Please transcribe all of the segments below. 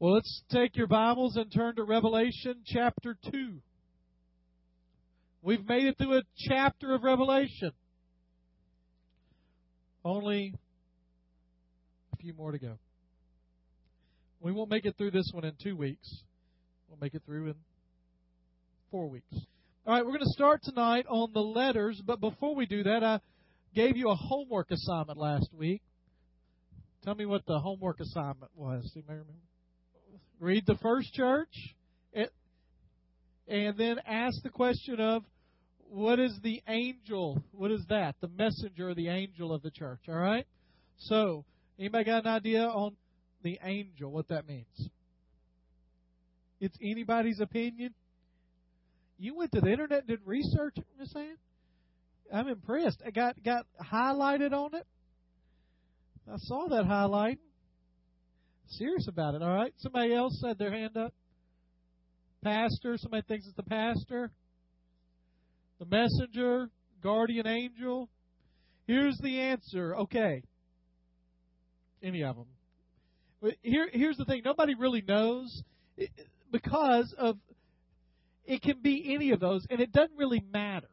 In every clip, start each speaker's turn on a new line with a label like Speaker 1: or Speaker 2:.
Speaker 1: Well, let's take your Bibles and turn to Revelation chapter 2. We've made it through a chapter of Revelation. Only a few more to go. We won't make it through this one in two weeks. We'll make it through in four weeks. All right, we're going to start tonight on the letters, but before we do that, I gave you a homework assignment last week. Tell me what the homework assignment was. Do you remember? Read the first church, and then ask the question of what is the angel? What is that? The messenger the angel of the church. All right. So, anybody got an idea on the angel? What that means? It's anybody's opinion. You went to the internet and did research, Miss Ann? I'm impressed. I got got highlighted on it. I saw that highlight. Serious about it, all right? Somebody else had their hand up. Pastor, somebody thinks it's the pastor. The messenger, guardian angel. Here's the answer. Okay. Any of them. But here, here's the thing. Nobody really knows eh, because of it can be any of those, and it doesn't really matter.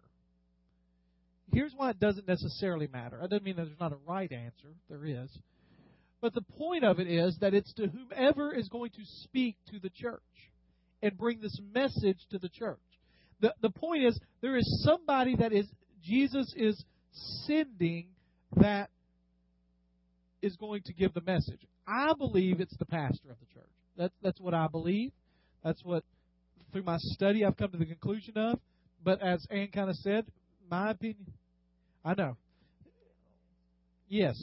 Speaker 1: Here's why it doesn't necessarily matter. I doesn't mean that there's not a right answer. There is. But the point of it is that it's to whomever is going to speak to the church and bring this message to the church. The, the point is, there is somebody that is, Jesus is sending that is going to give the message. I believe it's the pastor of the church. That's, that's what I believe. That's what, through my study, I've come to the conclusion of. But as Ann kind of said, my opinion, I know. Yes,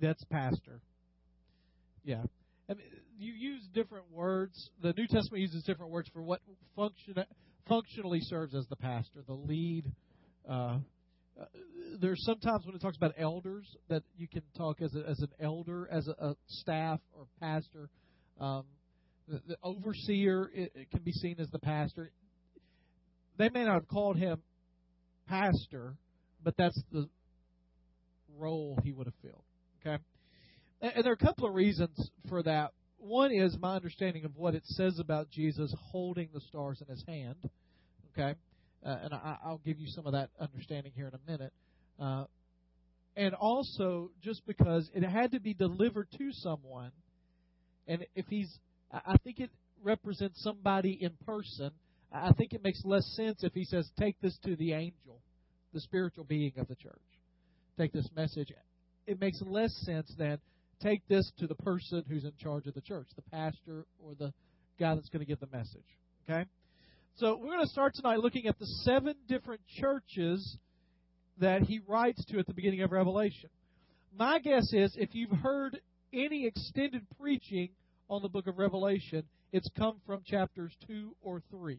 Speaker 1: that's pastor. Yeah. You use different words. The New Testament uses different words for what function, functionally serves as the pastor, the lead. Uh, uh, there's sometimes when it talks about elders that you can talk as, a, as an elder, as a, a staff or pastor. Um, the, the overseer it, it can be seen as the pastor. They may not have called him pastor, but that's the role he would have filled. Okay? And there are a couple of reasons for that. One is my understanding of what it says about Jesus holding the stars in his hand. Okay? Uh, and I, will give you some of that understanding here in a minute. Uh, and also, just because it had to be delivered to someone, and if he's, I think it represents somebody in person. I think it makes less sense if he says, Take this to the angel, the spiritual being of the church. Take this message it makes less sense than take this to the person who's in charge of the church, the pastor or the guy that's going to give the message. Okay? So we're going to start tonight looking at the seven different churches that he writes to at the beginning of Revelation. My guess is if you've heard any extended preaching on the book of Revelation, it's come from chapters 2 or 3.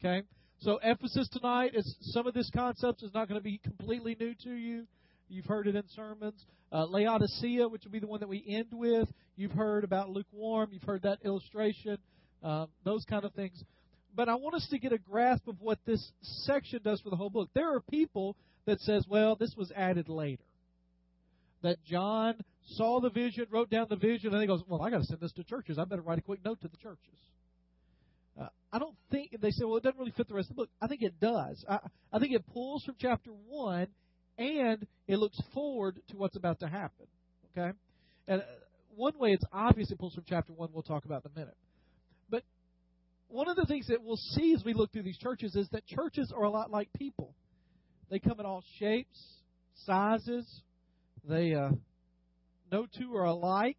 Speaker 1: Okay? So Ephesus tonight is some of this concept is not going to be completely new to you. You've heard it in sermons. Uh, Laodicea, which will be the one that we end with, you've heard about lukewarm. You've heard that illustration, um, those kind of things. But I want us to get a grasp of what this section does for the whole book. There are people that says, well, this was added later. That John saw the vision, wrote down the vision, and he goes, well, I got to send this to churches. I better write a quick note to the churches. Uh, I don't think they say, well, it doesn't really fit the rest of the book. I think it does. I, I think it pulls from chapter one and it looks forward to what's about to happen. Okay? And uh, one way it's obvious it pulls from chapter 1, we'll talk about in a minute. But one of the things that we'll see as we look through these churches is that churches are a lot like people. They come in all shapes, sizes. They uh, no two are alike.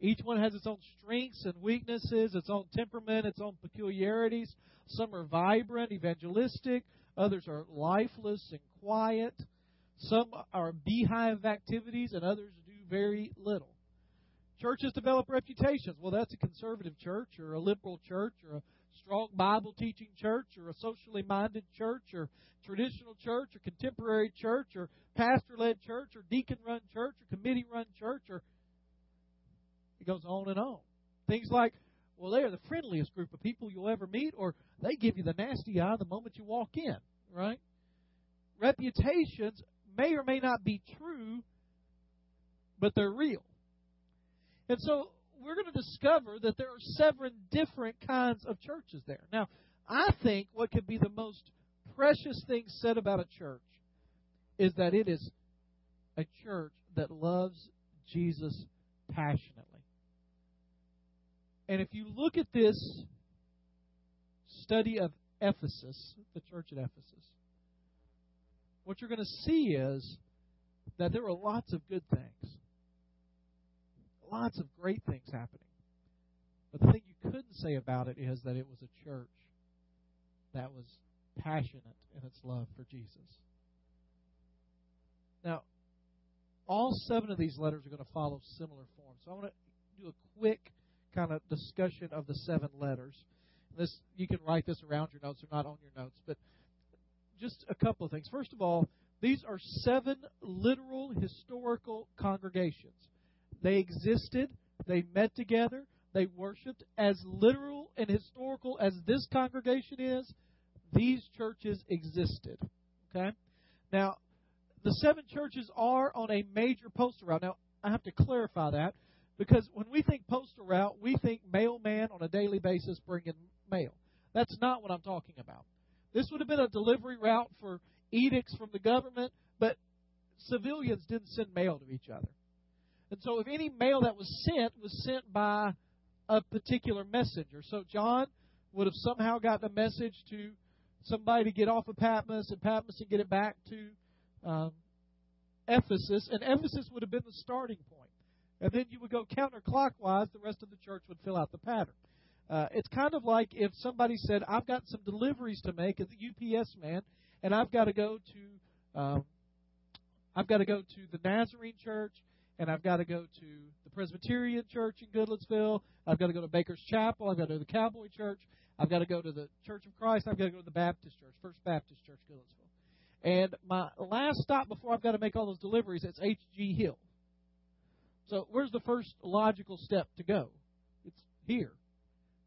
Speaker 1: Each one has its own strengths and weaknesses, its own temperament, its own peculiarities. Some are vibrant, evangelistic. Others are lifeless and quiet. Some are beehive activities, and others do very little. Churches develop reputations. Well, that's a conservative church, or a liberal church, or a strong Bible teaching church, or a socially minded church, or traditional church, or contemporary church, or pastor led church, or deacon run church, or committee run church, or it goes on and on. Things like, well, they are the friendliest group of people you'll ever meet, or they give you the nasty eye the moment you walk in, right? Reputations may or may not be true, but they're real. And so, we're going to discover that there are seven different kinds of churches there. Now, I think what could be the most precious thing said about a church is that it is a church that loves Jesus passionately. And if you look at this study of Ephesus, the church at Ephesus, what you're going to see is that there were lots of good things, lots of great things happening. But the thing you couldn't say about it is that it was a church that was passionate in its love for Jesus. Now, all seven of these letters are going to follow similar forms. So I want to do a quick kind of discussion of the seven letters. This you can write this around your notes or not on your notes, but just a couple of things. First of all, these are seven literal historical congregations. They existed, they met together, they worshiped as literal and historical as this congregation is. These churches existed. Okay? Now, the seven churches are on a major postal route. Now, I have to clarify that because when we think postal route, we think mailman on a daily basis bringing mail. That's not what I'm talking about. This would have been a delivery route for edicts from the government, but civilians didn't send mail to each other. And so if any mail that was sent was sent by a particular messenger. So John would have somehow gotten a message to somebody to get off of Patmos and Patmos and get it back to um, Ephesus, and Ephesus would have been the starting point. And then you would go counterclockwise, the rest of the church would fill out the pattern. Uh, it's kind of like if somebody said, I've got some deliveries to make as a UPS man, and I've got to go to um, I've got to go to the Nazarene church, and I've got to go to the Presbyterian church in Goodlettsville. I've got to go to Baker's Chapel. I've got to go to the Cowboy Church. I've got to go to the Church of Christ. I've got to go to the Baptist Church, First Baptist Church, Goodlettsville. And my last stop before I've got to make all those deliveries, it's H.G. Hill. So where's the first logical step to go? It's here.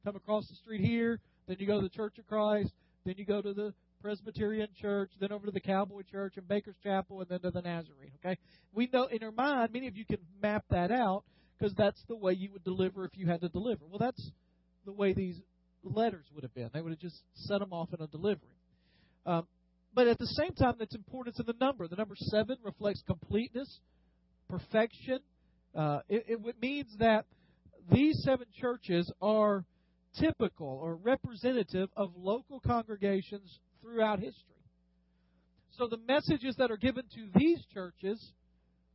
Speaker 1: Come across the street here, then you go to the Church of Christ, then you go to the Presbyterian Church, then over to the Cowboy Church and Baker's Chapel, and then to the Nazarene. Okay, we know in our mind, many of you can map that out because that's the way you would deliver if you had to deliver. Well, that's the way these letters would have been. They would have just set them off in a delivery. Um, but at the same time, that's importance in the number. The number seven reflects completeness, perfection. Uh, it, it means that these seven churches are typical or representative of local congregations throughout history. So the messages that are given to these churches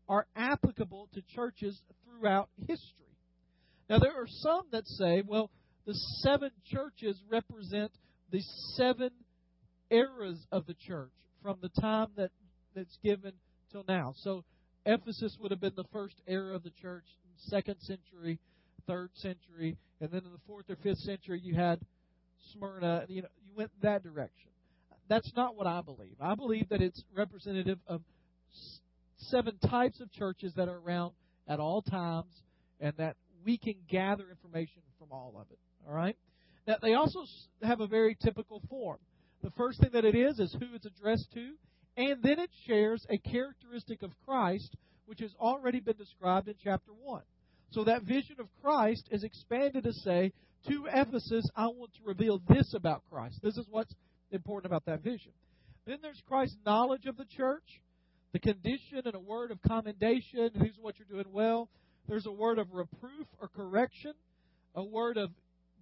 Speaker 1: are applicable to churches throughout history. Now, there are some that say, well, the seven churches represent the seven eras of the church from the time that that's given till now. So Ephesus would have been the first era of the church, second century, third century, and then in the fourth or fifth century you had Smyrna. And you know, you went that direction. That's not what I believe. I believe that it's representative of seven types of churches that are around at all times, and that we can gather information from all of it. All right. Now they also have a very typical form. The first thing that it is is who it's addressed to, and then it shares a characteristic of Christ which has already been described in chapter 1. So that vision of Christ is expanded to say, to Ephesus, I want to reveal this about Christ. This is what's important about that vision. Then there's Christ's knowledge of the church, the condition and a word of commendation. Here's what you're doing well. There's a word of reproof or correction, a word of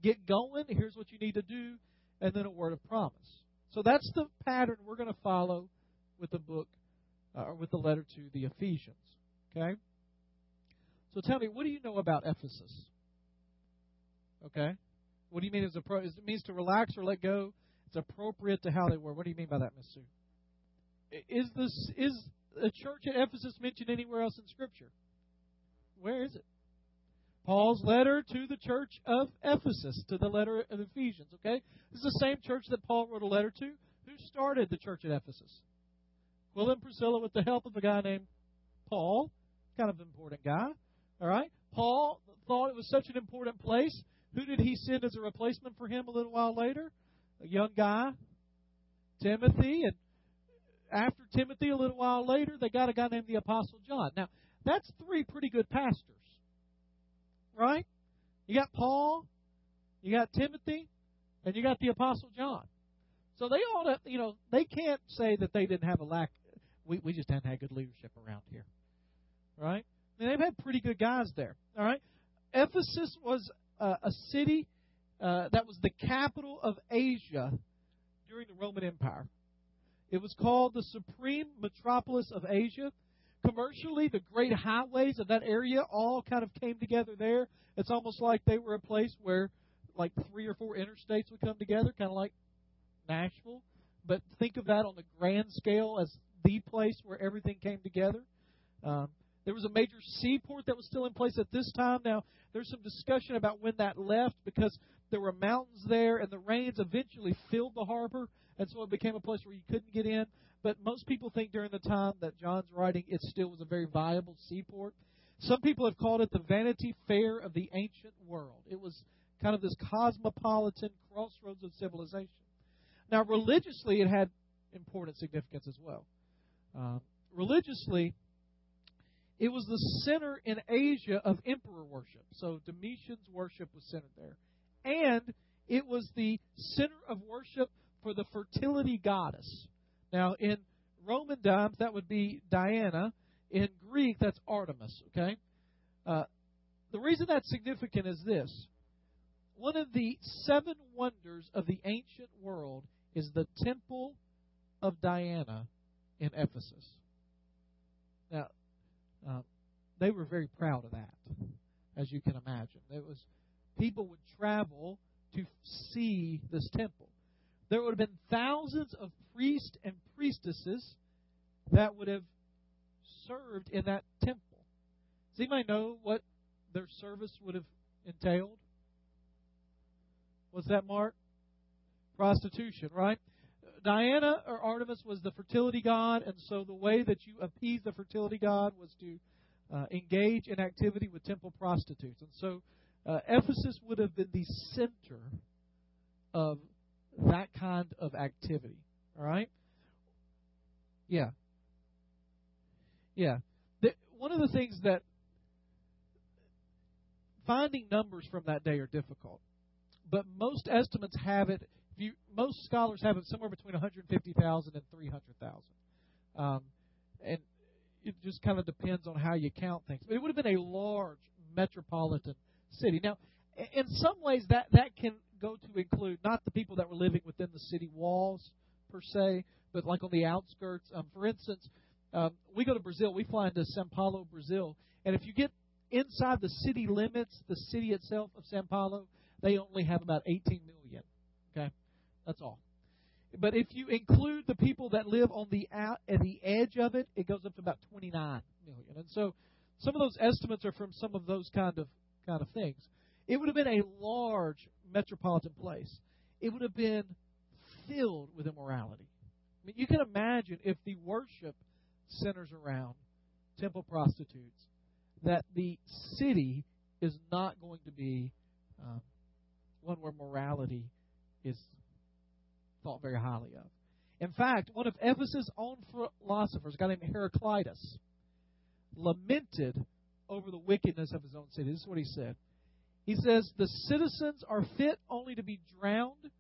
Speaker 1: get going. Here's what you need to do, and then a word of promise. So that's the pattern we're going to follow with the book, uh, or with the letter to the Ephesians. Okay? So tell me, what do you know about Ephesus? Okay? What do you mean pro is appro- it means to relax or let go? It's appropriate to how they were. What do you mean by that, Miss Sue? Is this is a church at Ephesus mentioned anywhere else in Scripture? Where is it? Paul's letter to the church of Ephesus, to the letter of Ephesians. Okay, this is the same church that Paul wrote a letter to. Who started the church at Ephesus? Aquila and Priscilla, with the help of a guy named Paul, kind of an important guy. All right, Paul thought it was such an important place. Who did he send as a replacement for him a little while later? A young guy, Timothy, and after Timothy, a little while later, they got a guy named the Apostle John. Now, that's three pretty good pastors, right? You got Paul, you got Timothy, and you got the Apostle John. So they to, you know, they can't say that they didn't have a lack. We we just hadn't had good leadership around here, right? Mean, they've had pretty good guys there. All right, Ephesus was uh, a city uh, that was the capital of Asia during the Roman Empire. It was called the supreme metropolis of Asia. Commercially, the great highways of that area all kind of came together there. It's almost like they were a place where like three or four interstates would come together, kind of like Nashville. But think of that on the grand scale as the place where everything came together. Um, there was a major seaport that was still in place at this time. Now, there's some discussion about when that left because there were mountains there, and the rains eventually filled the harbor, and so it became a place where you couldn't get in. But most people think during the time that John's writing, it still was a very viable seaport. Some people have called it the Vanity Fair of the ancient world. It was kind of this cosmopolitan crossroads of civilization. Now, religiously, it had important significance as well. Um, religiously, it was the center in Asia of emperor worship. So Domitian's worship was centered there. And it was the center of worship for the fertility goddess. Now, in Roman times, that would be Diana. In Greek, that's Artemis, okay? Uh, the reason that's significant is this. One of the seven wonders of the ancient world is the Temple of Diana in Ephesus. Now, uh, they were very proud of that, as you can imagine. It was people would travel to see this temple. There would have been thousands of priests and priestesses that would have served in that temple. Does anybody know what their service would have entailed? What's that, Mark? Prostitution, right? Diana or Artemis was the fertility god, and so the way that you appease the fertility god was to uh, engage in activity with temple prostitutes. And so uh, Ephesus would have been the center of that kind of activity. All right? Yeah. Yeah. The, one of the things that finding numbers from that day are difficult, but most estimates have it. You, most scholars have it somewhere between 150,000 and 300,000, um, and it just kind of depends on how you count things. But it would have been a large metropolitan city. Now, in some ways, that that can go to include not the people that were living within the city walls per se, but like on the outskirts. Um, for instance, um, we go to Brazil. We fly into Sao Paulo, Brazil, and if you get inside the city limits, the city itself of Sao Paulo, they only have about 18 million. That's all. But if you include the people that live on the out at the edge of it, it goes up to about 29 million. And so, some of those estimates are from some of those kind of kind of things. It would have been a large metropolitan place. It would have been filled with immorality. I mean, you can imagine if the worship centers around temple prostitutes, that the city is not going to be um, one where morality is thought very highly of. In fact, one of Ephesus' own philosophers, a guy named Heraclitus, lamented over the wickedness of his own city. This is what he said. He says, The citizens are fit only to be drowned,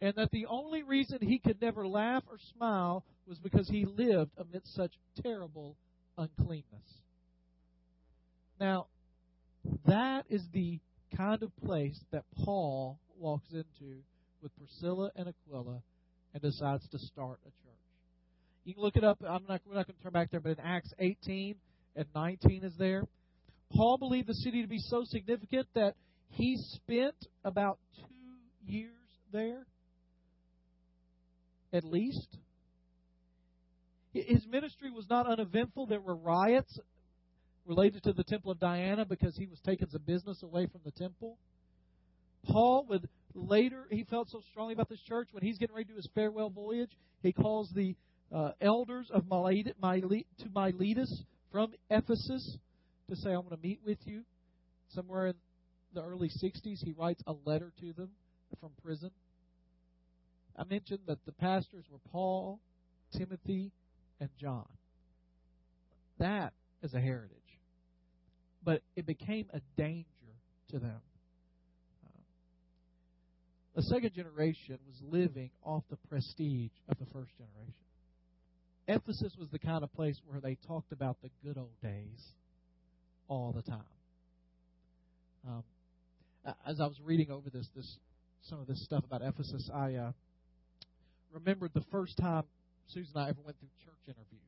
Speaker 1: and that the only reason he could never laugh or smile was because he lived amidst such terrible uncleanness. Now, that is the kind of place that Paul walks into with Priscilla and Aquila and decides to start a church. You can look it up. I'm not, we're not going to turn back there, but in Acts 18 and 19 is there. Paul believed the city to be so significant that he spent about two years there, at least. His ministry was not uneventful. There were riots related to the Temple of Diana because he was taking some business away from the temple. Paul would later, he felt so strongly about this church, when he's getting ready to do his farewell voyage, he calls the uh, elders of to Miletus from Ephesus to say, I want to meet with you. Somewhere in the early 60s, he writes a letter to them from prison. I mentioned that the pastors were Paul, Timothy, and John. That is a heritage. but it became a danger to them. The second generation was living off the prestige of the first generation. Ephesus was the kind of place where they talked about the good old days all the time. Um, as I was reading over this, this some of this stuff about Ephesus, I uh, remembered the first time Susan and I ever went through church interviews.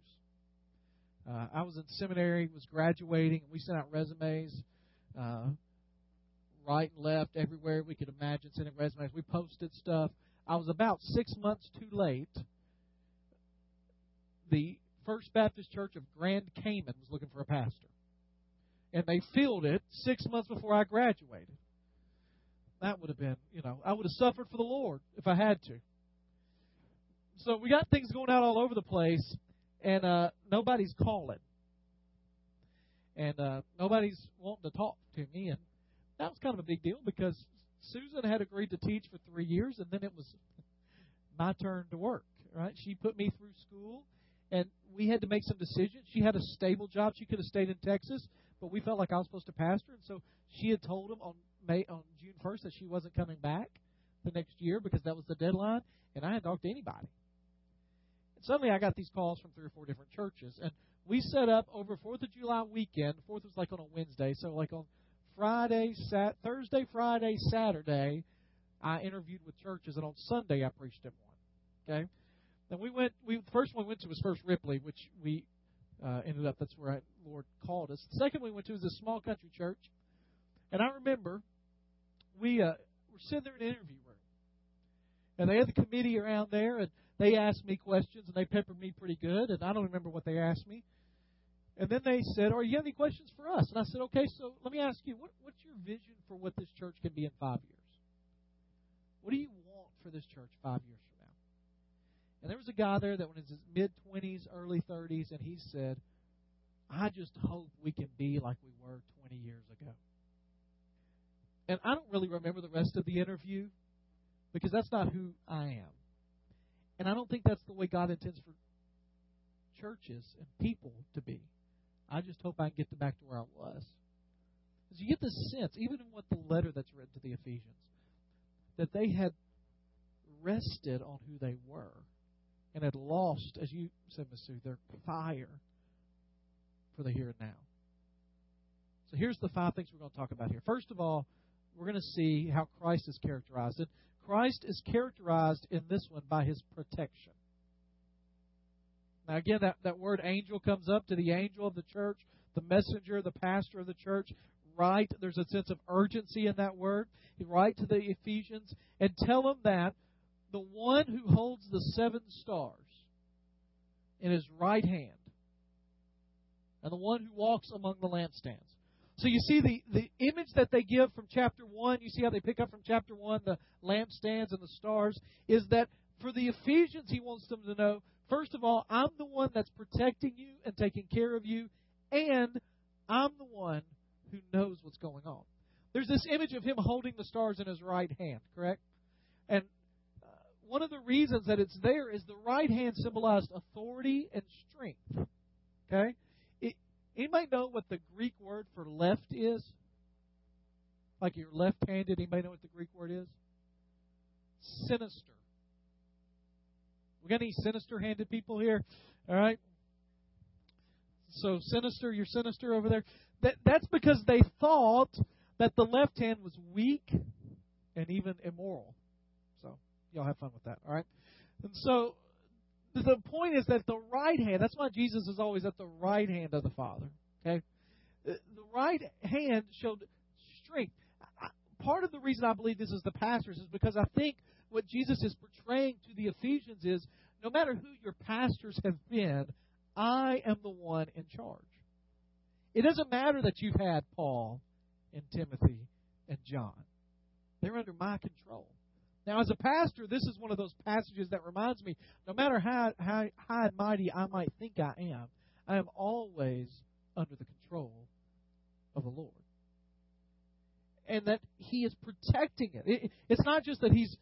Speaker 1: Uh, I was in seminary, was graduating, and we sent out resumes uh, right and left, everywhere we could imagine sending resumes. We posted stuff. I was about six months too late. The First Baptist Church of Grand Cayman was looking for a pastor. And they filled it six months before I graduated. That would have been, you know, I would have suffered for the Lord if I had to. So we got things going out all over the place, and uh, nobody's calling, and uh, nobody's wanting to talk to me, and that was kind of a big deal because Susan had agreed to teach for three years, and then it was my turn to work. Right? She put me through school, and we had to make some decisions. She had a stable job; she could have stayed in Texas, but we felt like I was supposed to pastor, and so she had told him on May on June first that she wasn't coming back the next year because that was the deadline, and I hadn't talked to anybody. And suddenly I got these calls from three or four different churches. And we set up over 4th of July weekend. 4th was like on a Wednesday. So, like on Friday, Sat- Thursday, Friday, Saturday, I interviewed with churches. And on Sunday, I preached at one. Okay? And we went, we, the first one we went to was First Ripley, which we uh, ended up, that's where I, Lord called us. The second we went to was a small country church. And I remember we uh, were sitting there in an interview room. And they had the committee around there, and they asked me questions and they peppered me pretty good, and I don't remember what they asked me. And then they said, "Are you have any questions for us?" And I said, "Okay, so let me ask you, what, what's your vision for what this church can be in five years? What do you want for this church five years from now?" And there was a guy there that was in his mid twenties, early thirties, and he said, "I just hope we can be like we were 20 years ago." And I don't really remember the rest of the interview because that's not who I am. And I don't think that's the way God intends for churches and people to be. I just hope I can get back to where I was. Because you get the sense, even in what the letter that's written to the Ephesians, that they had rested on who they were and had lost, as you said, Sue, their fire for the here and now. So here's the five things we're going to talk about here. First of all, we're going to see how Christ is characterized. Christ is characterized in this one by his protection. Again, that, that word angel comes up to the angel of the church, the messenger, the pastor of the church. Write, there's a sense of urgency in that word. Write to the Ephesians and tell them that the one who holds the seven stars in his right hand and the one who walks among the lampstands so you see the, the image that they give from chapter 1, you see how they pick up from chapter 1 the lampstands and the stars, is that for the Ephesians, he wants them to know, first of all, I'm the one that's protecting you and taking care of you, and I'm the one who knows what's going on. There's this image of him holding the stars in his right hand, correct? And uh, one of the reasons that it's there is the right hand symbolized authority and strength. Okay? Anybody know what the Greek word for left is? Like you're left-handed. Anybody know what the Greek word is? Sinister. Any sinister-handed people here? All right. So sinister, you're sinister over there. That that's because they thought that the left hand was weak and even immoral. So y'all have fun with that. All right. And so the point is that the right hand, that's why Jesus is always at the right hand of the Father. Okay? The right hand showed strength. Part of the reason I believe this is the pastors is because I think what Jesus is portraying to the Ephesians is no matter who your pastors have been, I am the one in charge. It doesn't matter that you've had Paul and Timothy and John. They're under my control. Now, as a pastor, this is one of those passages that reminds me no matter how, how high and mighty I might think I am, I am always under the control of the Lord. And that He is protecting it. it. It's not just that He's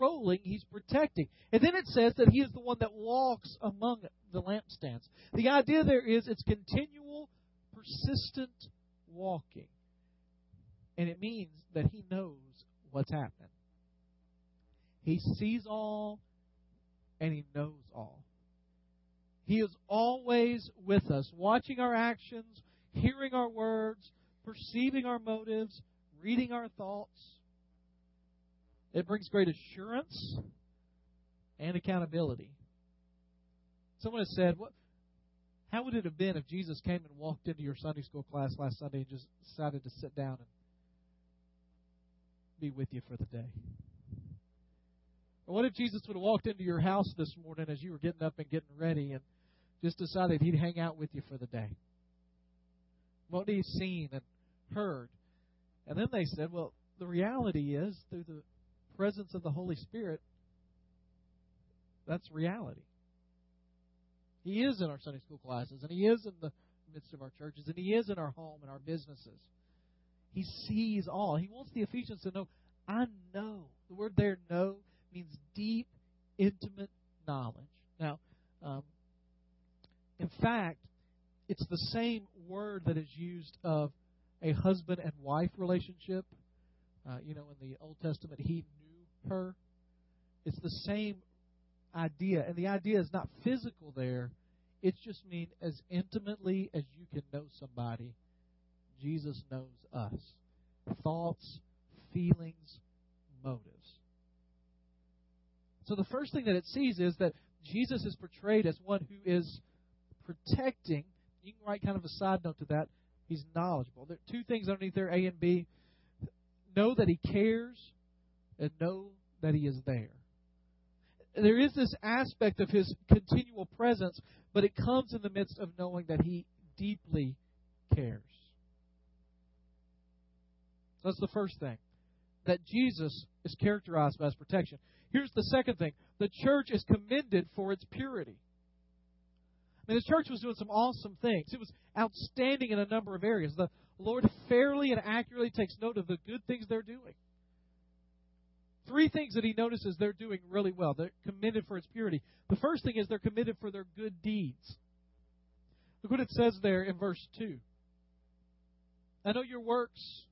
Speaker 1: controlling, He's protecting. And then it says that He is the one that walks among the lampstands. The idea there is it's continual, persistent walking. And it means that he knows what's happening. He sees all and he knows all. He is always with us, watching our actions, hearing our words, perceiving our motives, reading our thoughts. It brings great assurance and accountability. Someone has said, "What? How would it have been if Jesus came and walked into your Sunday school class last Sunday and just decided to sit down and be with you for the day?" Or what if Jesus would have walked into your house this morning as you were getting up and getting ready and just decided he'd hang out with you for the day? What he's seen and heard. And then they said, well, the reality is, through the presence of the Holy Spirit, that's reality. He is in our Sunday school classes, and He is in the midst of our churches, and He is in our home and our businesses. He sees all. He wants the Ephesians to know, I know. The word there, know, means deep, intimate knowledge. Now, um, in fact, it's the same word that is used of a husband and wife relationship. Uh, you know, in the Old Testament, he her. It's the same idea, and the idea is not physical there. It's just mean as intimately as you can know somebody. Jesus knows us. Thoughts, feelings, motives. So the first thing that it sees is that Jesus is portrayed as one who is protecting. You can write kind of a side note to that. He's knowledgeable. There are two things underneath there, A and B. Know that he cares and know that he is there. There is this aspect of his continual presence, but it comes in the midst of knowing that he deeply cares. That's the first thing. That Jesus is characterized by his protection. Here's the second thing the church is commended for its purity. I mean, the church was doing some awesome things. It was outstanding in a number of areas. The Lord fairly and accurately takes note of the good things they're doing. Three things that he notices they're doing really well. They're commended for its purity. The first thing is they're commended for their good deeds. Look what it says there in verse 2. I know your works,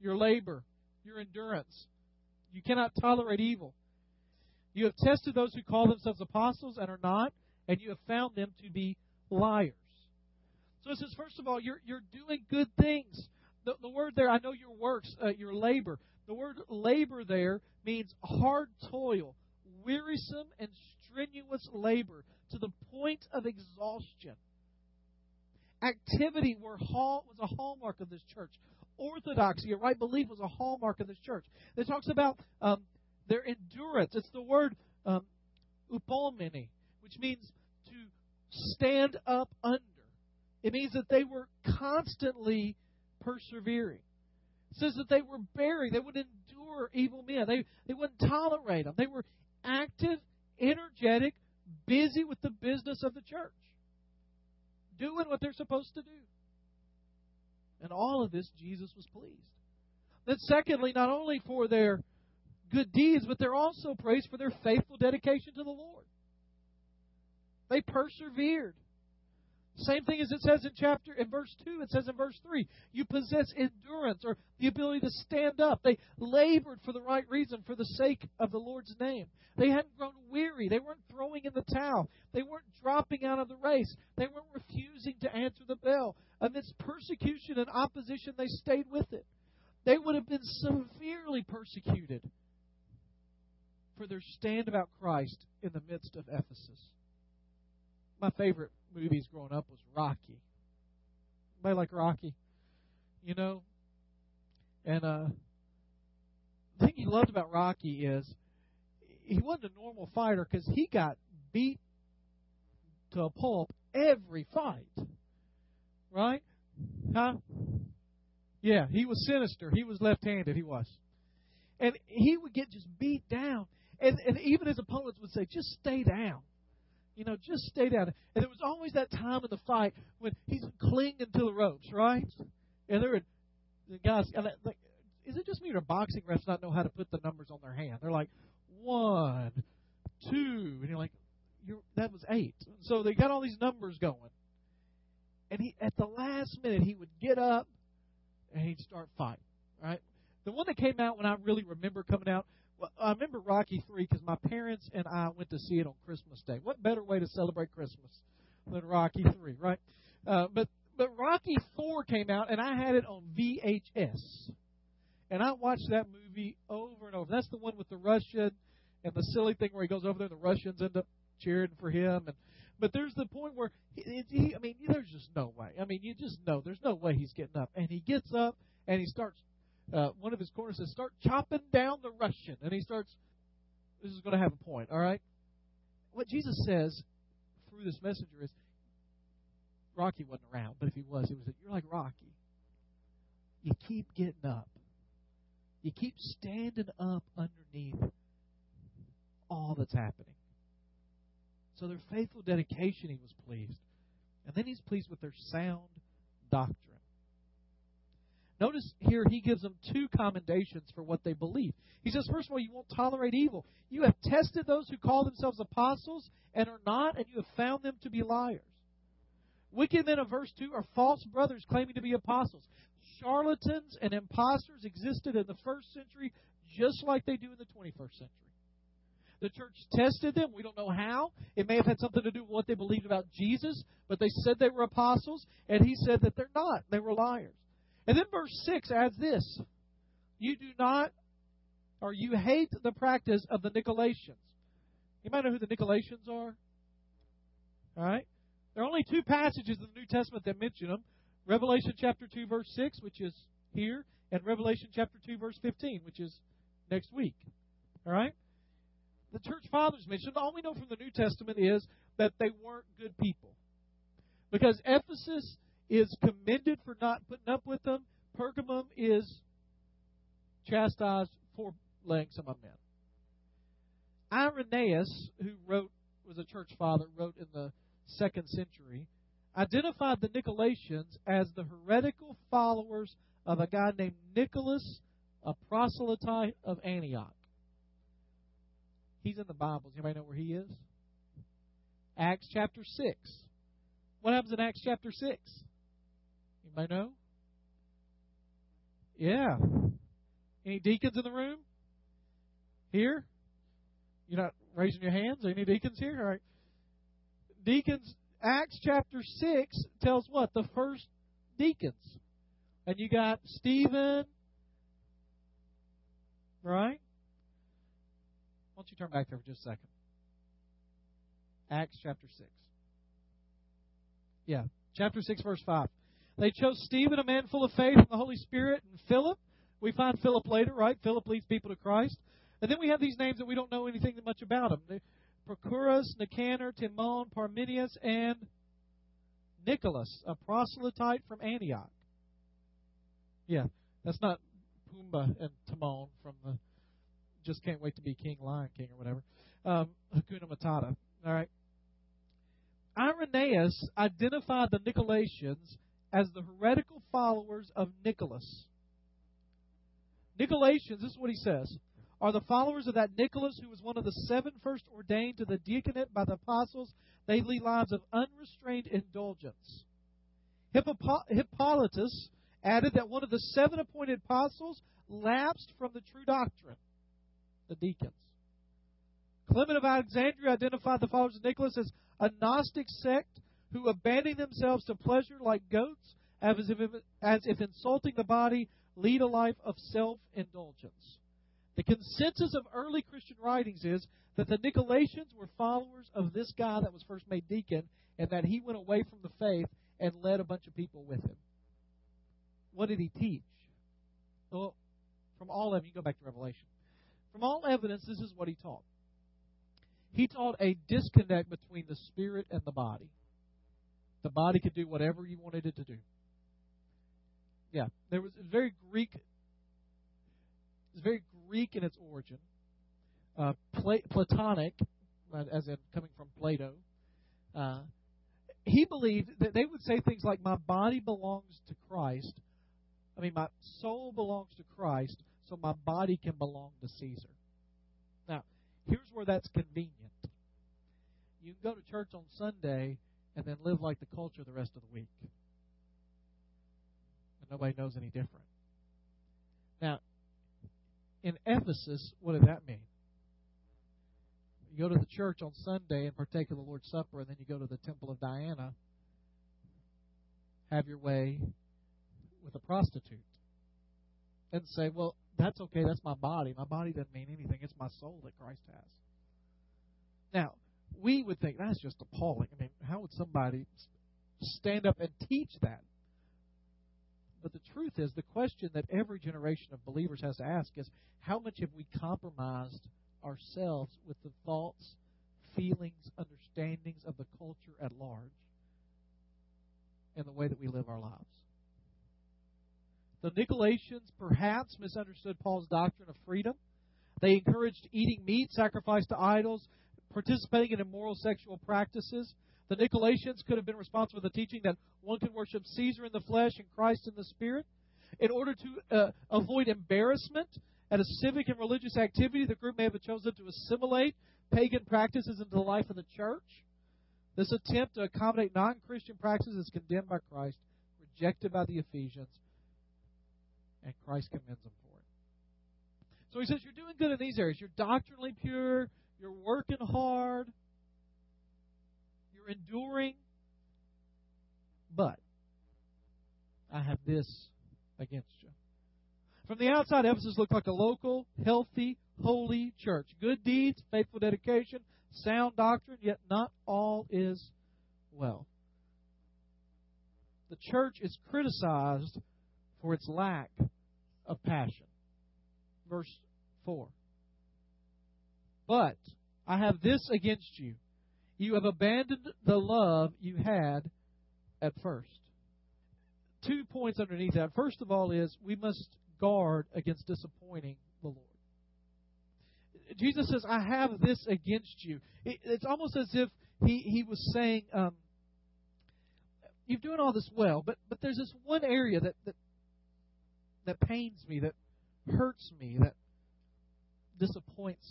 Speaker 1: your labor, your endurance. You cannot tolerate evil. You have tested those who call themselves apostles and are not, and you have found them to be liars. So it says, first of all, you're, you're doing good things. The, the word there, I know your works, uh, your labor. The word labor there means hard toil, wearisome and strenuous labor to the point of exhaustion. Activity were hall, was a hallmark of this church. Orthodoxy, a right belief, was a hallmark of this church. It talks about um, their endurance. It's the word um, upomene, which means to stand up under. It means that they were constantly persevering. Says that they were bearing, they would endure evil men. They, they wouldn't tolerate them. They were active, energetic, busy with the business of the church, doing what they're supposed to do. And all of this, Jesus was pleased. Then, secondly, not only for their good deeds, but they're also praised for their faithful dedication to the Lord. They persevered. Same thing as it says in chapter in verse 2, it says in verse 3, you possess endurance or the ability to stand up. They labored for the right reason, for the sake of the Lord's name. They hadn't grown weary. They weren't throwing in the towel. They weren't dropping out of the race. They weren't refusing to answer the bell. Amidst persecution and opposition, they stayed with it. They would have been severely persecuted for their stand about Christ in the midst of Ephesus. My favorite movies growing up was Rocky. Anybody like Rocky? You know? And uh the thing he loved about Rocky is he wasn't a normal fighter because he got beat to a pulp every fight. Right? Huh? Yeah, he was sinister. He was left handed, he was. And he would get just beat down. And, and even his opponents would say, just stay down. You know, just stay down. And there was always that time in the fight when he's clinging to the ropes, right? And there were the guys, like, is it just me or boxing refs not know how to put the numbers on their hand? They're like, one, two, and you're like, you're, that was eight. So they got all these numbers going. And he, at the last minute, he would get up and he'd start fighting. Right? The one that came out when I really remember coming out, well, I remember Rocky Three because my parents and I went to see it on Christmas Day. What better way to celebrate Christmas than Rocky Three, right? Uh, but but Rocky Four came out, and I had it on VHS, and I watched that movie over and over. That's the one with the Russian and the silly thing where he goes over there, and the Russians end up cheering for him, and but there's the point where he, he, I mean, there's just no way. I mean, you just know there's no way he's getting up, and he gets up and he starts. Uh, one of his corners says, "Start chopping down the Russian," and he starts. This is going to have a point, all right. What Jesus says through this messenger is, Rocky wasn't around, but if he was, it was that you're like Rocky. You keep getting up. You keep standing up underneath all that's happening. So their faithful dedication, he was pleased. And then he's pleased with their sound doctrine. Notice here he gives them two commendations for what they believe. He says, first of all, you won't tolerate evil. You have tested those who call themselves apostles and are not, and you have found them to be liars. Wicked men of verse 2 are false brothers claiming to be apostles. Charlatans and impostors existed in the first century just like they do in the 21st century. The church tested them. We don't know how. It may have had something to do with what they believed about Jesus, but they said they were apostles, and he said that they're not. They were liars. And then verse 6 adds this You do not, or you hate the practice of the Nicolaitans. You might know who the Nicolaitans are? All right? There are only two passages in the New Testament that mention them Revelation chapter 2, verse 6, which is here, and Revelation chapter 2, verse 15, which is next week. All right? The church fathers mentioned, all we know from the New Testament is that they weren't good people. Because Ephesus is commended for not putting up with them, Pergamum is chastised for laying some of them. Irenaeus, who wrote, was a church father, wrote in the second century, identified the Nicolaitans as the heretical followers of a guy named Nicholas, a proselyte of Antioch. He's in the Bible. Does anybody know where he is? Acts chapter 6. What happens in Acts chapter 6? Anybody know? Yeah. Any deacons in the room? Here? You're not raising your hands? Any deacons here? All right. Deacons, Acts chapter 6 tells what? The first deacons. And you got Stephen, right? Why don't you turn back there for just a second? Acts chapter 6. Yeah, chapter 6, verse 5. They chose Stephen, a man full of faith and the Holy Spirit, and Philip. We find Philip later, right? Philip leads people to Christ. And then we have these names that we don't know anything much about them. Prochorus, Nicanor, Timon, Parmenius, and Nicholas, a proselyte from Antioch. Yeah, that's not Pumbaa and Timon from the Just Can't Wait to Be King, Lion King, or whatever. Um, Hakuna Matata. All right. Irenaeus identified the Nicolaitans as the heretical followers of Nicholas. Nicolaitans, this is what he says are the followers of that Nicholas who was one of the seven first ordained to the deaconate by the apostles. They lead lives of unrestrained indulgence. Hippolytus added that one of the seven appointed apostles lapsed from the true doctrine, the deacons. Clement of Alexandria identified the followers of Nicholas as a Gnostic sect who abandoned themselves to pleasure like goats, as if, as if insulting the body, lead a life of self indulgence. The consensus of early Christian writings is that the Nicolaitans were followers of this guy that was first made deacon, and that he went away from the faith and led a bunch of people with him. What did he teach? Well, from all evidence, you go back to Revelation. From all evidence, this is what he taught. He taught a disconnect between the spirit and the body. The body could do whatever you wanted it to do. Yeah, there was very Greek it's very Greek in its origin, uh, Platonic, uh, as in coming from Plato. Uh, he believed that they would say things like, "My body belongs to Christ." I mean, my soul belongs to Christ, so my body can belong to Caesar. Now, here's where that's convenient. You can go to church on Sunday and then live like the culture the rest of the week. and nobody knows any different. Now, in Ephesus, what did that mean? You go to the church on Sunday and partake of the Lord's Supper, and then you go to the temple of Diana, have your way with a prostitute, and say, Well, that's okay, that's my body. My body doesn't mean anything, it's my soul that Christ has. Now, we would think that's just appalling. I mean, how would somebody stand up and teach that? But the truth is, the question that every generation of believers has to ask is how much have we compromised ourselves with the thoughts, feelings, understandings of the culture at large and the way that we live our lives? The Nicolaitans perhaps misunderstood Paul's doctrine of freedom. They encouraged eating meat sacrificed to idols, participating in immoral sexual practices. The Nicolaitans could have been responsible for the teaching that one can worship Caesar in the flesh and Christ in the spirit. In order to uh, avoid embarrassment at a civic and religious activity, the group may have chosen to assimilate pagan practices into the life of the church. This attempt to accommodate non Christian practices is condemned by Christ, rejected by the Ephesians, and Christ commends them for it. So he says, You're doing good in these areas. You're doctrinally pure, you're working hard, you're enduring. But I have this against you. From the outside, Ephesus looked like a local, healthy, holy church. Good deeds, faithful dedication, sound doctrine, yet not all is well. The church is criticized for its lack of passion. Verse 4. But I have this against you. You have abandoned the love you had at first. Two points underneath that. First of all, is we must guard against disappointing the Lord. Jesus says, I have this against you. it's almost as if he, he was saying, um, You're doing all this well, but, but there's this one area that, that, that pains me, that hurts me, that disappoints.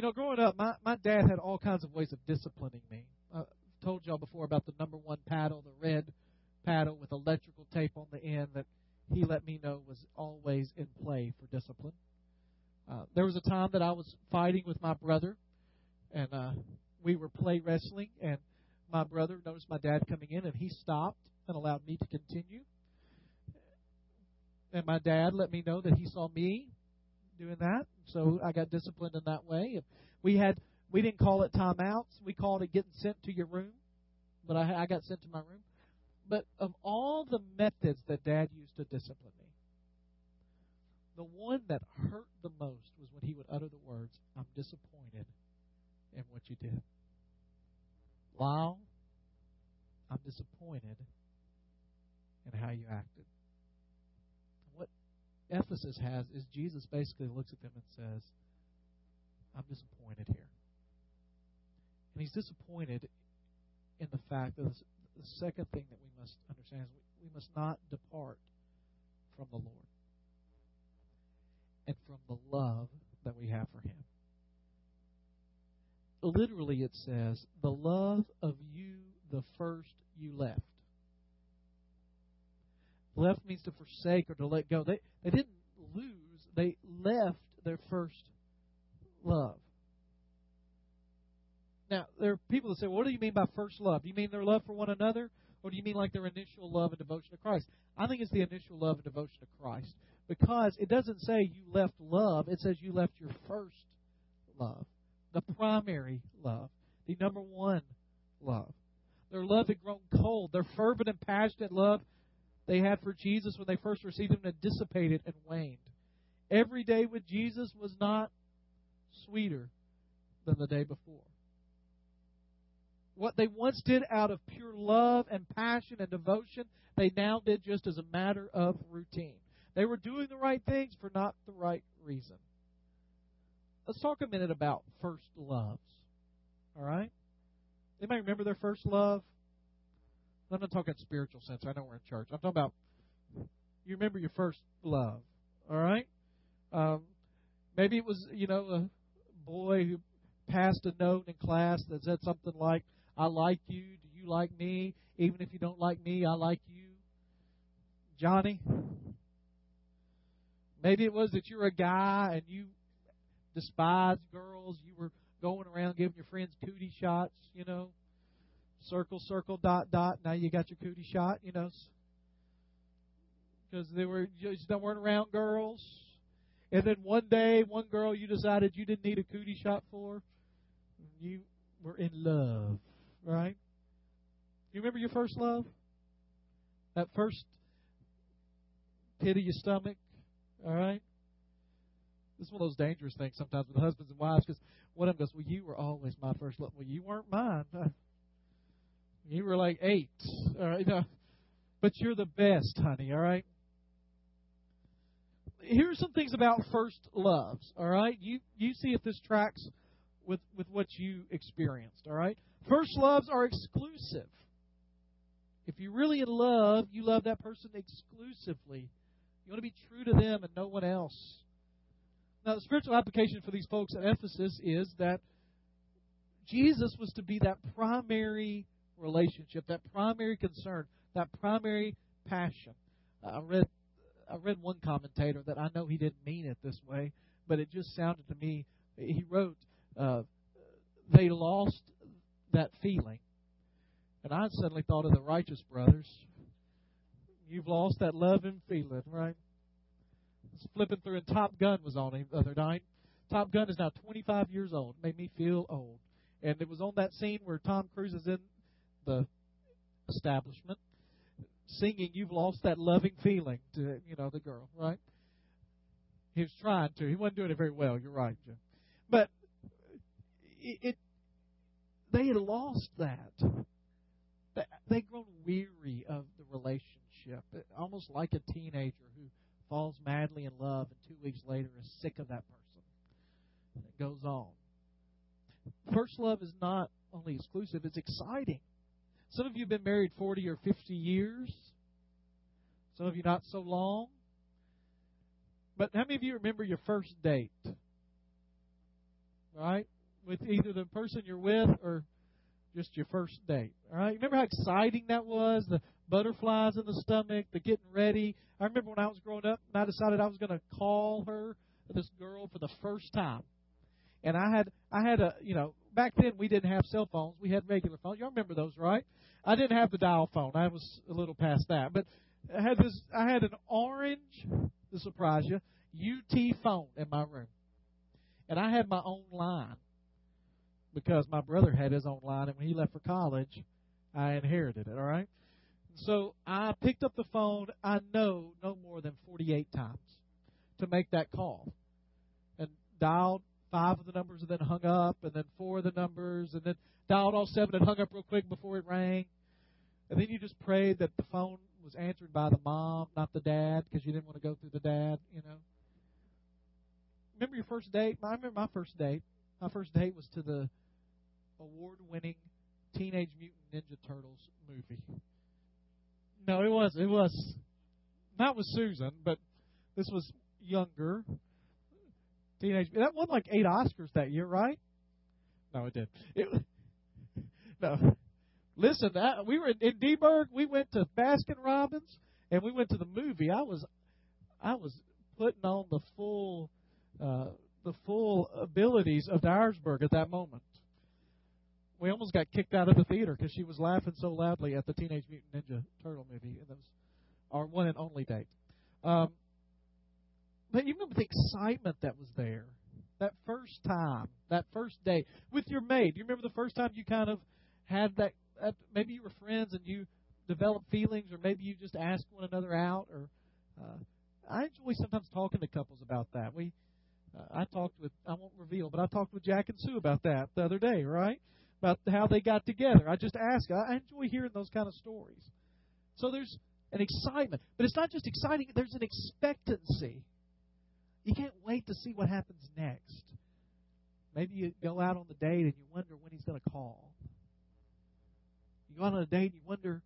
Speaker 1: You know, growing up, my, my dad had all kinds of ways of disciplining me. I've told y'all before about the number one paddle, the red paddle with electrical tape on the end that he let me know was always in play for discipline. Uh, there was a time that I was fighting with my brother, and uh, we were play wrestling, and my brother noticed my dad coming in, and he stopped and allowed me to continue. And my dad let me know that he saw me doing that, so I got disciplined in that way. We had we didn't call it timeouts; we called it getting sent to your room. But I, I got sent to my room. But of all the methods that Dad used to discipline me, the one that hurt the most was when he would utter the words, I'm disappointed in what you did. Lyle, I'm disappointed in how you acted. Ephesus has is Jesus basically looks at them and says, I'm disappointed here. And he's disappointed in the fact that the second thing that we must understand is we must not depart from the Lord and from the love that we have for Him. Literally, it says, the love of you the first you left. Left means to forsake or to let go. They, they didn't lose, they left their first love. Now, there are people that say, what do you mean by first love? Do you mean their love for one another? Or do you mean like their initial love and devotion to Christ? I think it's the initial love and devotion to Christ. Because it doesn't say you left love, it says you left your first love, the primary love, the number one love. Their love had grown cold. Their fervent and passionate love they had for Jesus when they first received him had dissipated and waned. Every day with Jesus was not sweeter than the day before. What they once did out of pure love and passion and devotion, they now did just as a matter of routine. They were doing the right things for not the right reason. Let's talk a minute about first loves. All right? Anybody remember their first love? I'm not talking spiritual sense. I know we're in church. I'm talking about you remember your first love. All right? Um, maybe it was, you know, a boy who passed a note in class that said something like, I like you. Do you like me? Even if you don't like me, I like you. Johnny. Maybe it was that you're a guy and you despise girls. You were going around giving your friends cootie shots, you know. Circle, circle, dot, dot. Now you got your cootie shot, you know. Because they were just weren't around girls. And then one day, one girl you decided you didn't need a cootie shot for. You were in love, right? You remember your first love? That first pit of your stomach, all right? This is one of those dangerous things sometimes with husbands and wives because one of them goes, Well, you were always my first love. Well, you weren't mine. You were like eight, all right? But you're the best, honey, all right? Here's some things about first loves, all right? You you see if this tracks with with what you experienced, all right? First loves are exclusive. If you're really in love, you love that person exclusively. You want to be true to them and no one else. Now, the spiritual application for these folks at Ephesus is that Jesus was to be that primary relationship, that primary concern, that primary passion. I read I read one commentator that I know he didn't mean it this way, but it just sounded to me. He wrote, uh, "They lost that feeling," and I suddenly thought of the Righteous Brothers. You've lost that love and feeling, right? flipping through, and Top Gun was on the other night. Top Gun is now 25 years old. Made me feel old. And it was on that scene where Tom Cruise is in the establishment singing "You've Lost That Loving Feeling" to you know the girl, right? He was trying to. He wasn't doing it very well. You're right, Jim. But it, it they had lost that. They'd grown weary of the relationship, almost like a teenager who falls madly in love, and two weeks later is sick of that person. And it goes on. First love is not only exclusive, it's exciting. Some of you have been married 40 or 50 years. Some of you not so long. But how many of you remember your first date? Right? With either the person you're with or just your first date. All right? Remember how exciting that was? The butterflies in the stomach, the getting ready. I remember when I was growing up and I decided I was going to call her, this girl, for the first time. And I had, I had a, you know, back then we didn't have cell phones. We had regular phones. Y'all remember those, right? I didn't have the dial phone. I was a little past that. But I had this, I had an orange, to surprise you, UT phone in my room. And I had my own line because my brother had his own line. And when he left for college, I inherited it, all right? So I picked up the phone, I know, no more than 48 times to make that call. And dialed five of the numbers and then hung up, and then four of the numbers, and then dialed all seven and hung up real quick before it rang. And then you just prayed that the phone was answered by the mom, not the dad, because you didn't want to go through the dad, you know. Remember your first date? I remember my first date. My first date was to the award winning Teenage Mutant Ninja Turtles movie. No, it was. It was not with Susan, but this was younger teenage. That won like eight Oscars that year, right? No, it did. It, no, listen. That we were in, in Dburg. We went to Baskin Robbins, and we went to the movie. I was, I was putting on the full, uh, the full abilities of Dyersburg at that moment we almost got kicked out of the theater because she was laughing so loudly at the Teenage Mutant Ninja Turtle movie, and that was our one and only date. Um, but even with the excitement that was there, that first time, that first date with your maid, do you remember the first time you kind of had that? that maybe you were friends and you developed feelings, or maybe you just asked one another out. Or uh, I enjoy sometimes talking to couples about that. We, uh, I talked with, I won't reveal, but I talked with Jack and Sue about that the other day, right? about how they got together. I just ask. I enjoy hearing those kind of stories. So there's an excitement, but it's not just exciting. There's an expectancy. You can't wait to see what happens next. Maybe you go out on the date and you wonder when he's going to call. You go out on a date and you wonder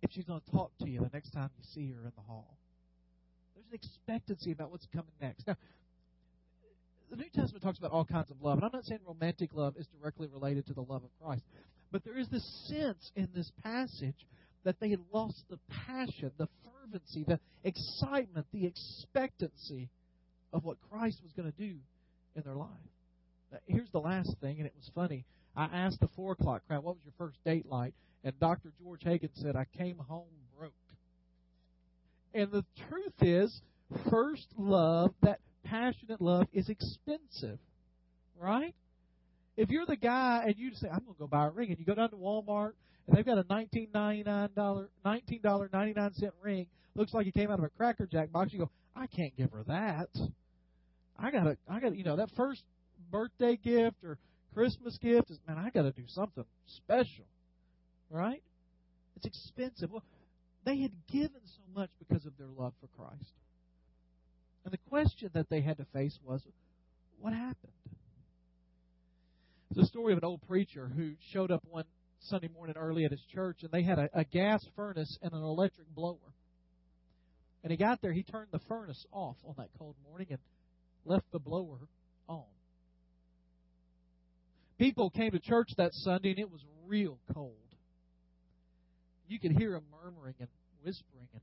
Speaker 1: if she's going to talk to you the next time you see her in the hall. There's an expectancy about what's coming next. Now, the New Testament talks about all kinds of love, and I'm not saying romantic love is directly related to the love of Christ, but there is this sense in this passage that they had lost the passion, the fervency, the excitement, the expectancy of what Christ was going to do in their life. Here's the last thing, and it was funny. I asked the four o'clock crowd, "What was your first date like?" And Dr. George Hagen said, "I came home broke." And the truth is, first love, that passionate love, is expensive, right? If you're the guy and you say, "I'm going to go buy a ring," and you go down to Walmart and they've got a nineteen ninety nine dollar nineteen dollar ninety nine cent ring, looks like it came out of a Cracker Jack box. You go, "I can't give her that." I gotta, I gotta, you know, that first birthday gift or Christmas gift is, man, I got to do something special, right? It's expensive. Well, they had given so much because of their love for Christ. And the question that they had to face was, what happened? A story of an old preacher who showed up one Sunday morning early at his church, and they had a, a gas furnace and an electric blower. And he got there, he turned the furnace off on that cold morning and left the blower on. People came to church that Sunday, and it was real cold. You could hear them murmuring and whispering, and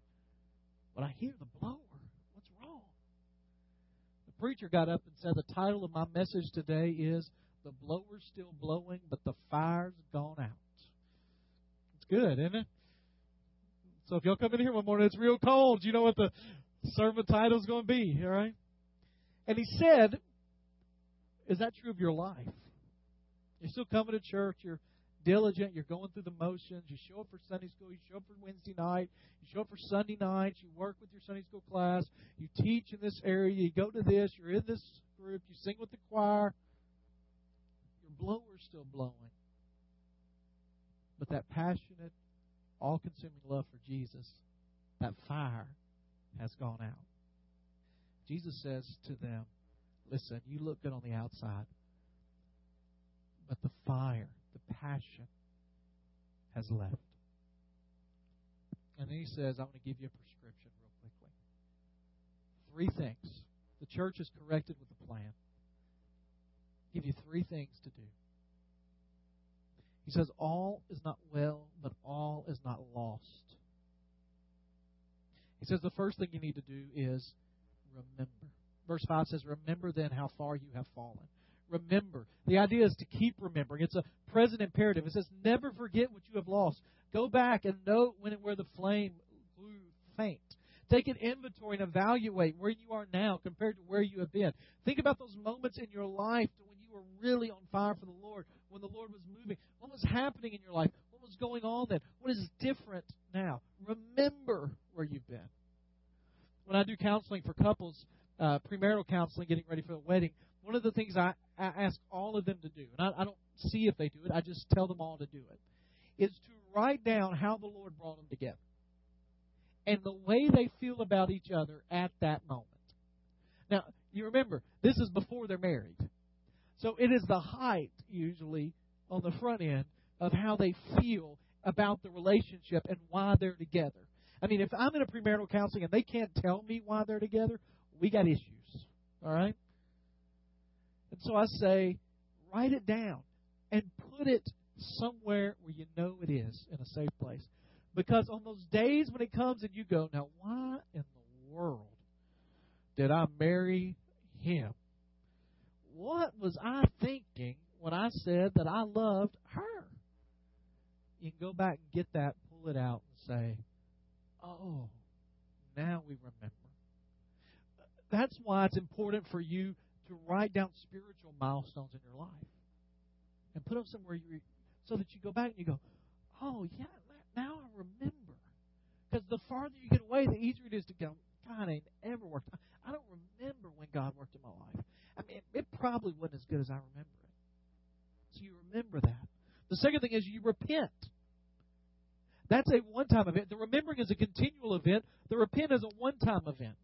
Speaker 1: but I hear the blower. What's wrong? The preacher got up and said, "The title of my message today is the blower's still blowing, but the fire's gone out." It's good, isn't it? So if y'all come in here one morning, it's real cold. You know what the sermon title's going to be, all right? And he said, "Is that true of your life?" You're still coming to church. You're diligent. You're going through the motions. You show up for Sunday school. You show up for Wednesday night. You show up for Sunday nights. You work with your Sunday school class. You teach in this area. You go to this. You're in this group. You sing with the choir. Blower's still blowing. But that passionate, all consuming love for Jesus, that fire has gone out. Jesus says to them, Listen, you look good on the outside but the fire, the passion has left. And then he says, I want to give you a prescription real quickly. Three things. The church is corrected with a plan. Give you three things to do. He says, All is not well, but all is not lost. He says, The first thing you need to do is remember. Verse 5 says, Remember then how far you have fallen remember. The idea is to keep remembering. It's a present imperative. It says, never forget what you have lost. Go back and note when and where the flame grew faint. Take an inventory and evaluate where you are now compared to where you have been. Think about those moments in your life when you were really on fire for the Lord, when the Lord was moving. What was happening in your life? What was going on then? What is different now? Remember where you've been. When I do counseling for couples, uh, premarital counseling, getting ready for the wedding, one of the things I, I ask all of them to do, and I, I don't see if they do it, I just tell them all to do it, is to write down how the Lord brought them together and the way they feel about each other at that moment. Now, you remember, this is before they're married. So it is the height, usually, on the front end of how they feel about the relationship and why they're together. I mean, if I'm in a premarital counseling and they can't tell me why they're together, we got issues. All right? And so I say, write it down and put it somewhere where you know it is in a safe place. Because on those days when it comes and you go, now why in the world did I marry him? What was I thinking when I said that I loved her? You can go back and get that, pull it out, and say, oh, now we remember. That's why it's important for you to write down spiritual milestones in your life and put them somewhere you so that you go back and you go, oh yeah, now I remember. Because the farther you get away, the easier it is to go. God ain't ever worked. I don't remember when God worked in my life. I mean, it probably wasn't as good as I remember it. So you remember that. The second thing is you repent. That's a one-time event. The remembering is a continual event. The repent is a one-time event.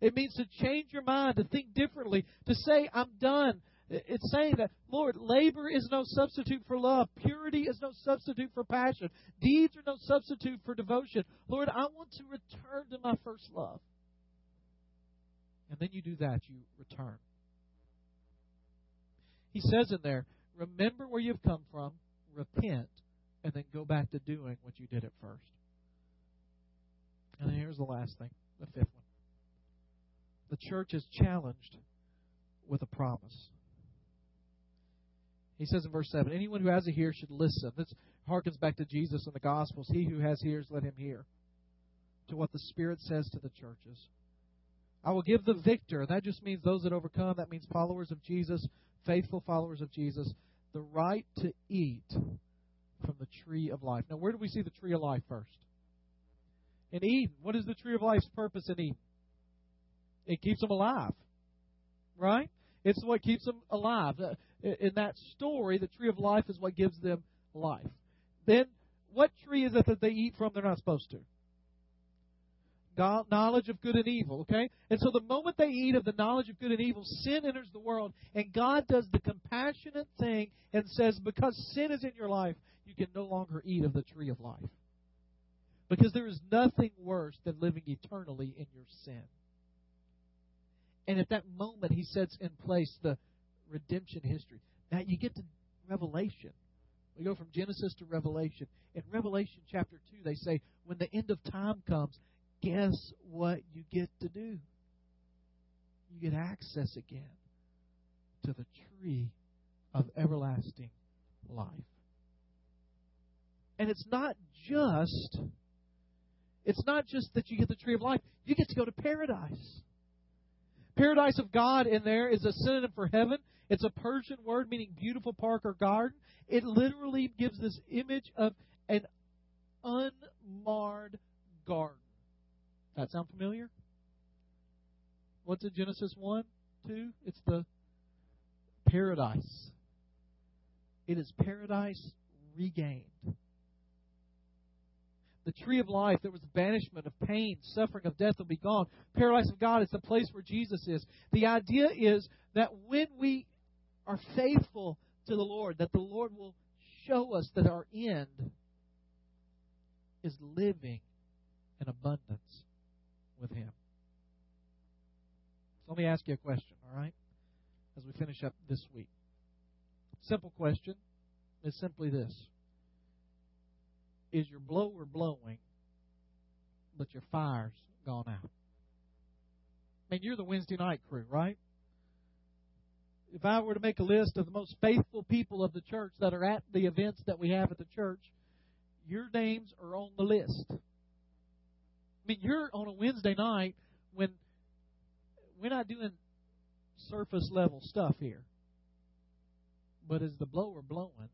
Speaker 1: It means to change your mind, to think differently, to say, I'm done. It's saying that, Lord, labor is no substitute for love. Purity is no substitute for passion. Deeds are no substitute for devotion. Lord, I want to return to my first love. And then you do that, you return. He says in there, remember where you've come from, repent, and then go back to doing what you did at first. And here's the last thing, the fifth one. The church is challenged with a promise. He says in verse 7 Anyone who has a ear should listen. This harkens back to Jesus in the Gospels. He who has ears, let him hear to what the Spirit says to the churches. I will give the victor, that just means those that overcome, that means followers of Jesus, faithful followers of Jesus, the right to eat from the tree of life. Now, where do we see the tree of life first? In Eden. What is the tree of life's purpose in Eden? It keeps them alive. Right? It's what keeps them alive. Uh, in that story, the tree of life is what gives them life. Then, what tree is it that they eat from they're not supposed to? knowledge of good and evil, okay? And so the moment they eat of the knowledge of good and evil, sin enters the world, and God does the compassionate thing and says, because sin is in your life, you can no longer eat of the tree of life. Because there is nothing worse than living eternally in your sin. And at that moment, he sets in place the redemption history. Now you get to Revelation. We go from Genesis to Revelation. In Revelation chapter 2, they say, when the end of time comes, guess what you get to do? You get access again to the tree of everlasting life. And it's not just it's not just that you get the tree of life, you get to go to paradise. Paradise of God in there is a synonym for heaven. It's a Persian word meaning beautiful park or garden. It literally gives this image of an unmarred garden. That sound familiar? What's in Genesis 1, 2? It's the paradise. It is paradise regained. The tree of life, there was banishment of pain, suffering of death will be gone. Paradise of God is the place where Jesus is. The idea is that when we are faithful to the Lord, that the Lord will show us that our end is living in abundance with Him. So let me ask you a question, all right, as we finish up this week. Simple question is simply this Is your blower blowing, but your fire's gone out? I mean, you're the Wednesday night crew, right? If I were to make a list of the most faithful people of the church that are at the events that we have at the church, your names are on the list I mean, you're on a Wednesday night when we're not doing surface level stuff here. But as the blower blowing,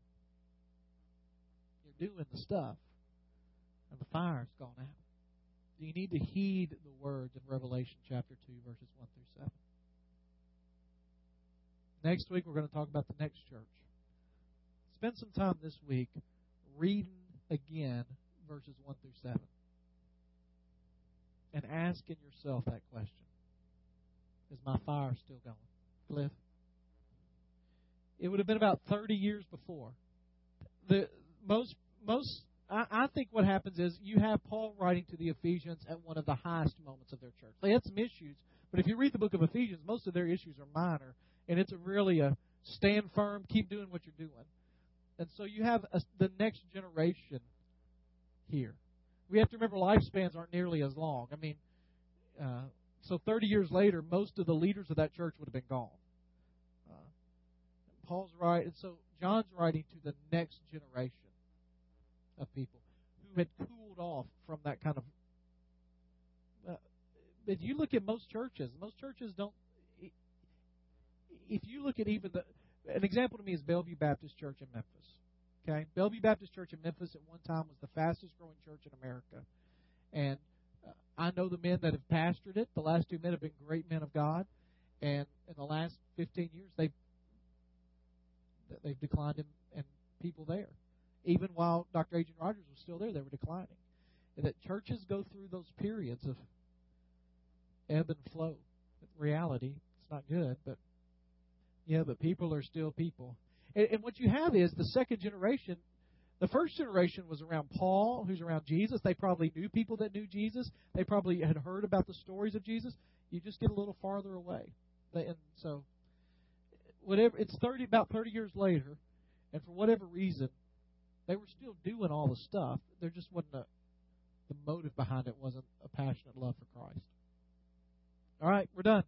Speaker 1: you're doing the stuff, and the fire's gone out. Do you need to heed the words in Revelation chapter 2, verses 1 through 7? Next week, we're going to talk about the next church. Spend some time this week reading again verses 1 through 7 and asking yourself that question Is my fire still going? Cliff? It would have been about 30 years before. The most most I, I think what happens is you have Paul writing to the Ephesians at one of the highest moments of their church. They had some issues, but if you read the book of Ephesians, most of their issues are minor, and it's a really a stand firm, keep doing what you're doing. And so you have a, the next generation here we have to remember lifespans aren't nearly as long. I mean, uh, so 30 years later, most of the leaders of that church would have been gone. Uh, Paul's right, and so John's writing to the next generation of people who had cooled off from that kind of. Uh, if you look at most churches, most churches don't. If you look at even the, an example to me is Bellevue Baptist Church in Memphis. Okay, Bellevue Baptist Church in Memphis at one time was the fastest growing church in America, and uh, I know the men that have pastored it. The last two men have been great men of God, and in the last 15 years they've they've declined in, in people there. Even while Dr. Adrian Rogers was still there, they were declining. And that churches go through those periods of ebb and flow. Reality, it's not good, but yeah, but people are still people. And, and what you have is the second generation. The first generation was around Paul, who's around Jesus. They probably knew people that knew Jesus. They probably had heard about the stories of Jesus. You just get a little farther away. And so, whatever it's thirty about thirty years later, and for whatever reason, They were still doing all the stuff. There just wasn't a the motive behind it wasn't a passionate love for Christ. All right, we're done.